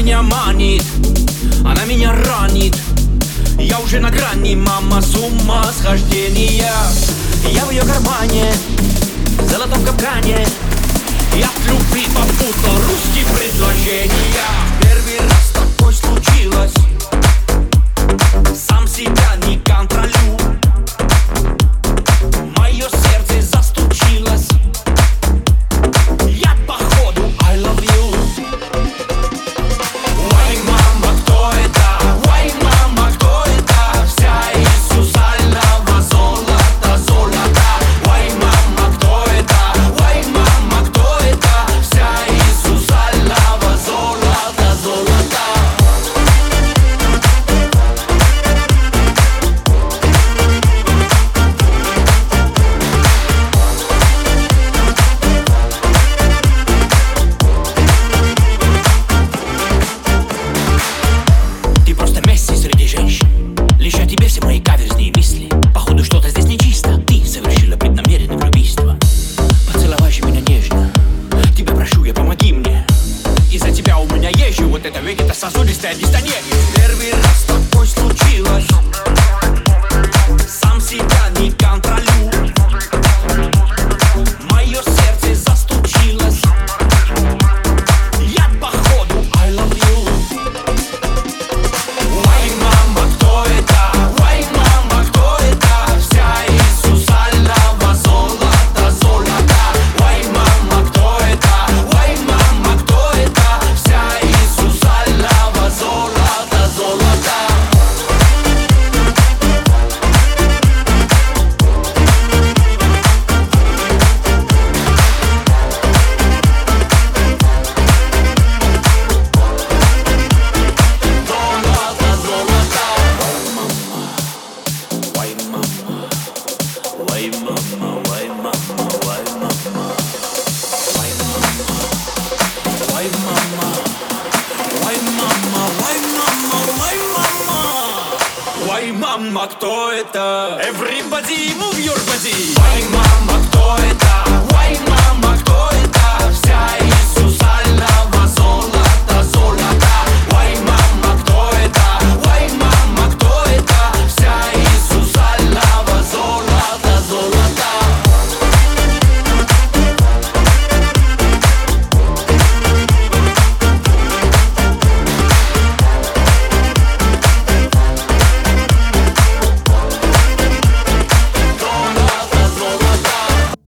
меня манит, она меня ранит. Я уже на грани, мама, с ума схождения. Я в ее кармане, в золотом капкане. Я от любви попутал русские предложения Первый раз такое случилось. Сам себя Это вегета сосудистая дистония Первый раз такой случай Ой, мама, кто это? Everybody move your body Ой, мама, кто это?